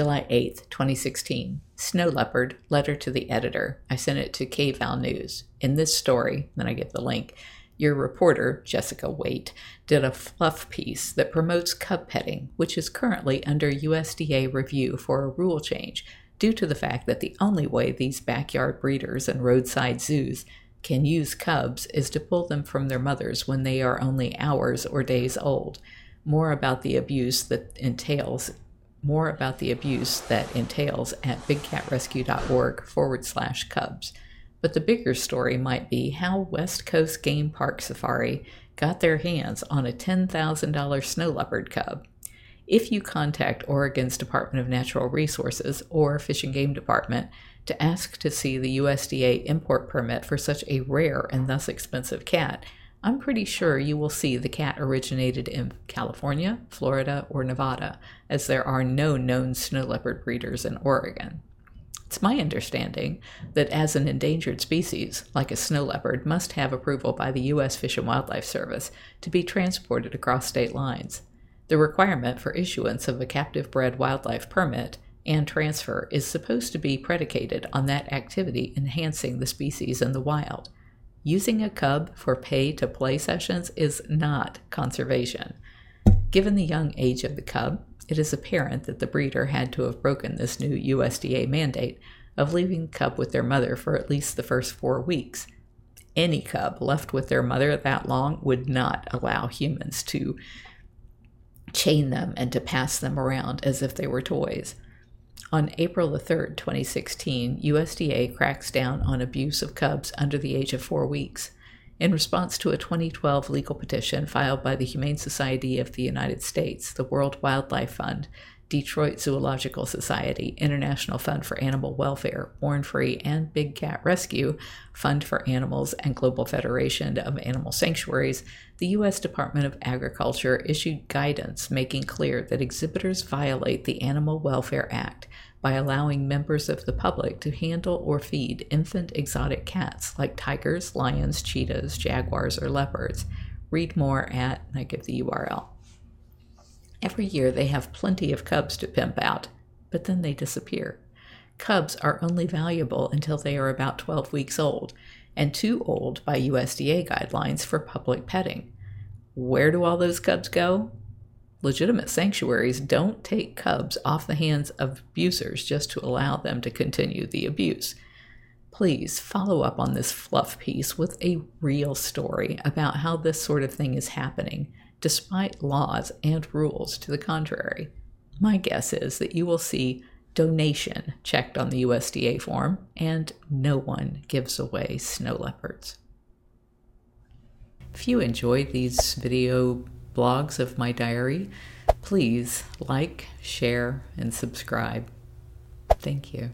July 8th, 2016. Snow Leopard, letter to the editor. I sent it to KVAL News. In this story, then I give the link, your reporter, Jessica Waite, did a fluff piece that promotes cub petting, which is currently under USDA review for a rule change due to the fact that the only way these backyard breeders and roadside zoos can use cubs is to pull them from their mothers when they are only hours or days old. More about the abuse that entails more about the abuse that entails at bigcatrescue.org forward slash cubs. But the bigger story might be how West Coast Game Park Safari got their hands on a $10,000 snow leopard cub. If you contact Oregon's Department of Natural Resources or Fish and Game Department to ask to see the USDA import permit for such a rare and thus expensive cat, I'm pretty sure you will see the cat originated in California, Florida, or Nevada, as there are no known snow leopard breeders in Oregon. It's my understanding that as an endangered species, like a snow leopard, must have approval by the U.S. Fish and Wildlife Service to be transported across state lines. The requirement for issuance of a captive bred wildlife permit and transfer is supposed to be predicated on that activity enhancing the species in the wild. Using a cub for pay to play sessions is not conservation. Given the young age of the cub, it is apparent that the breeder had to have broken this new USDA mandate of leaving the cub with their mother for at least the first four weeks. Any cub left with their mother that long would not allow humans to chain them and to pass them around as if they were toys. On April the 3rd, 2016, USDA cracks down on abuse of cubs under the age of four weeks. In response to a 2012 legal petition filed by the Humane Society of the United States, the World Wildlife Fund, Detroit Zoological Society, International Fund for Animal Welfare, Born Free, and Big Cat Rescue, Fund for Animals, and Global Federation of Animal Sanctuaries, the U.S. Department of Agriculture issued guidance making clear that exhibitors violate the Animal Welfare Act by allowing members of the public to handle or feed infant exotic cats like tigers, lions, cheetahs, jaguars, or leopards. Read more at, I give the URL. Every year they have plenty of cubs to pimp out, but then they disappear. Cubs are only valuable until they are about 12 weeks old, and too old by USDA guidelines for public petting. Where do all those cubs go? legitimate sanctuaries don't take cubs off the hands of abusers just to allow them to continue the abuse. Please follow up on this fluff piece with a real story about how this sort of thing is happening, despite laws and rules to the contrary. My guess is that you will see donation checked on the USDA form, and no one gives away snow leopards. If you enjoyed these video blogs of my diary, please like, share, and subscribe. Thank you.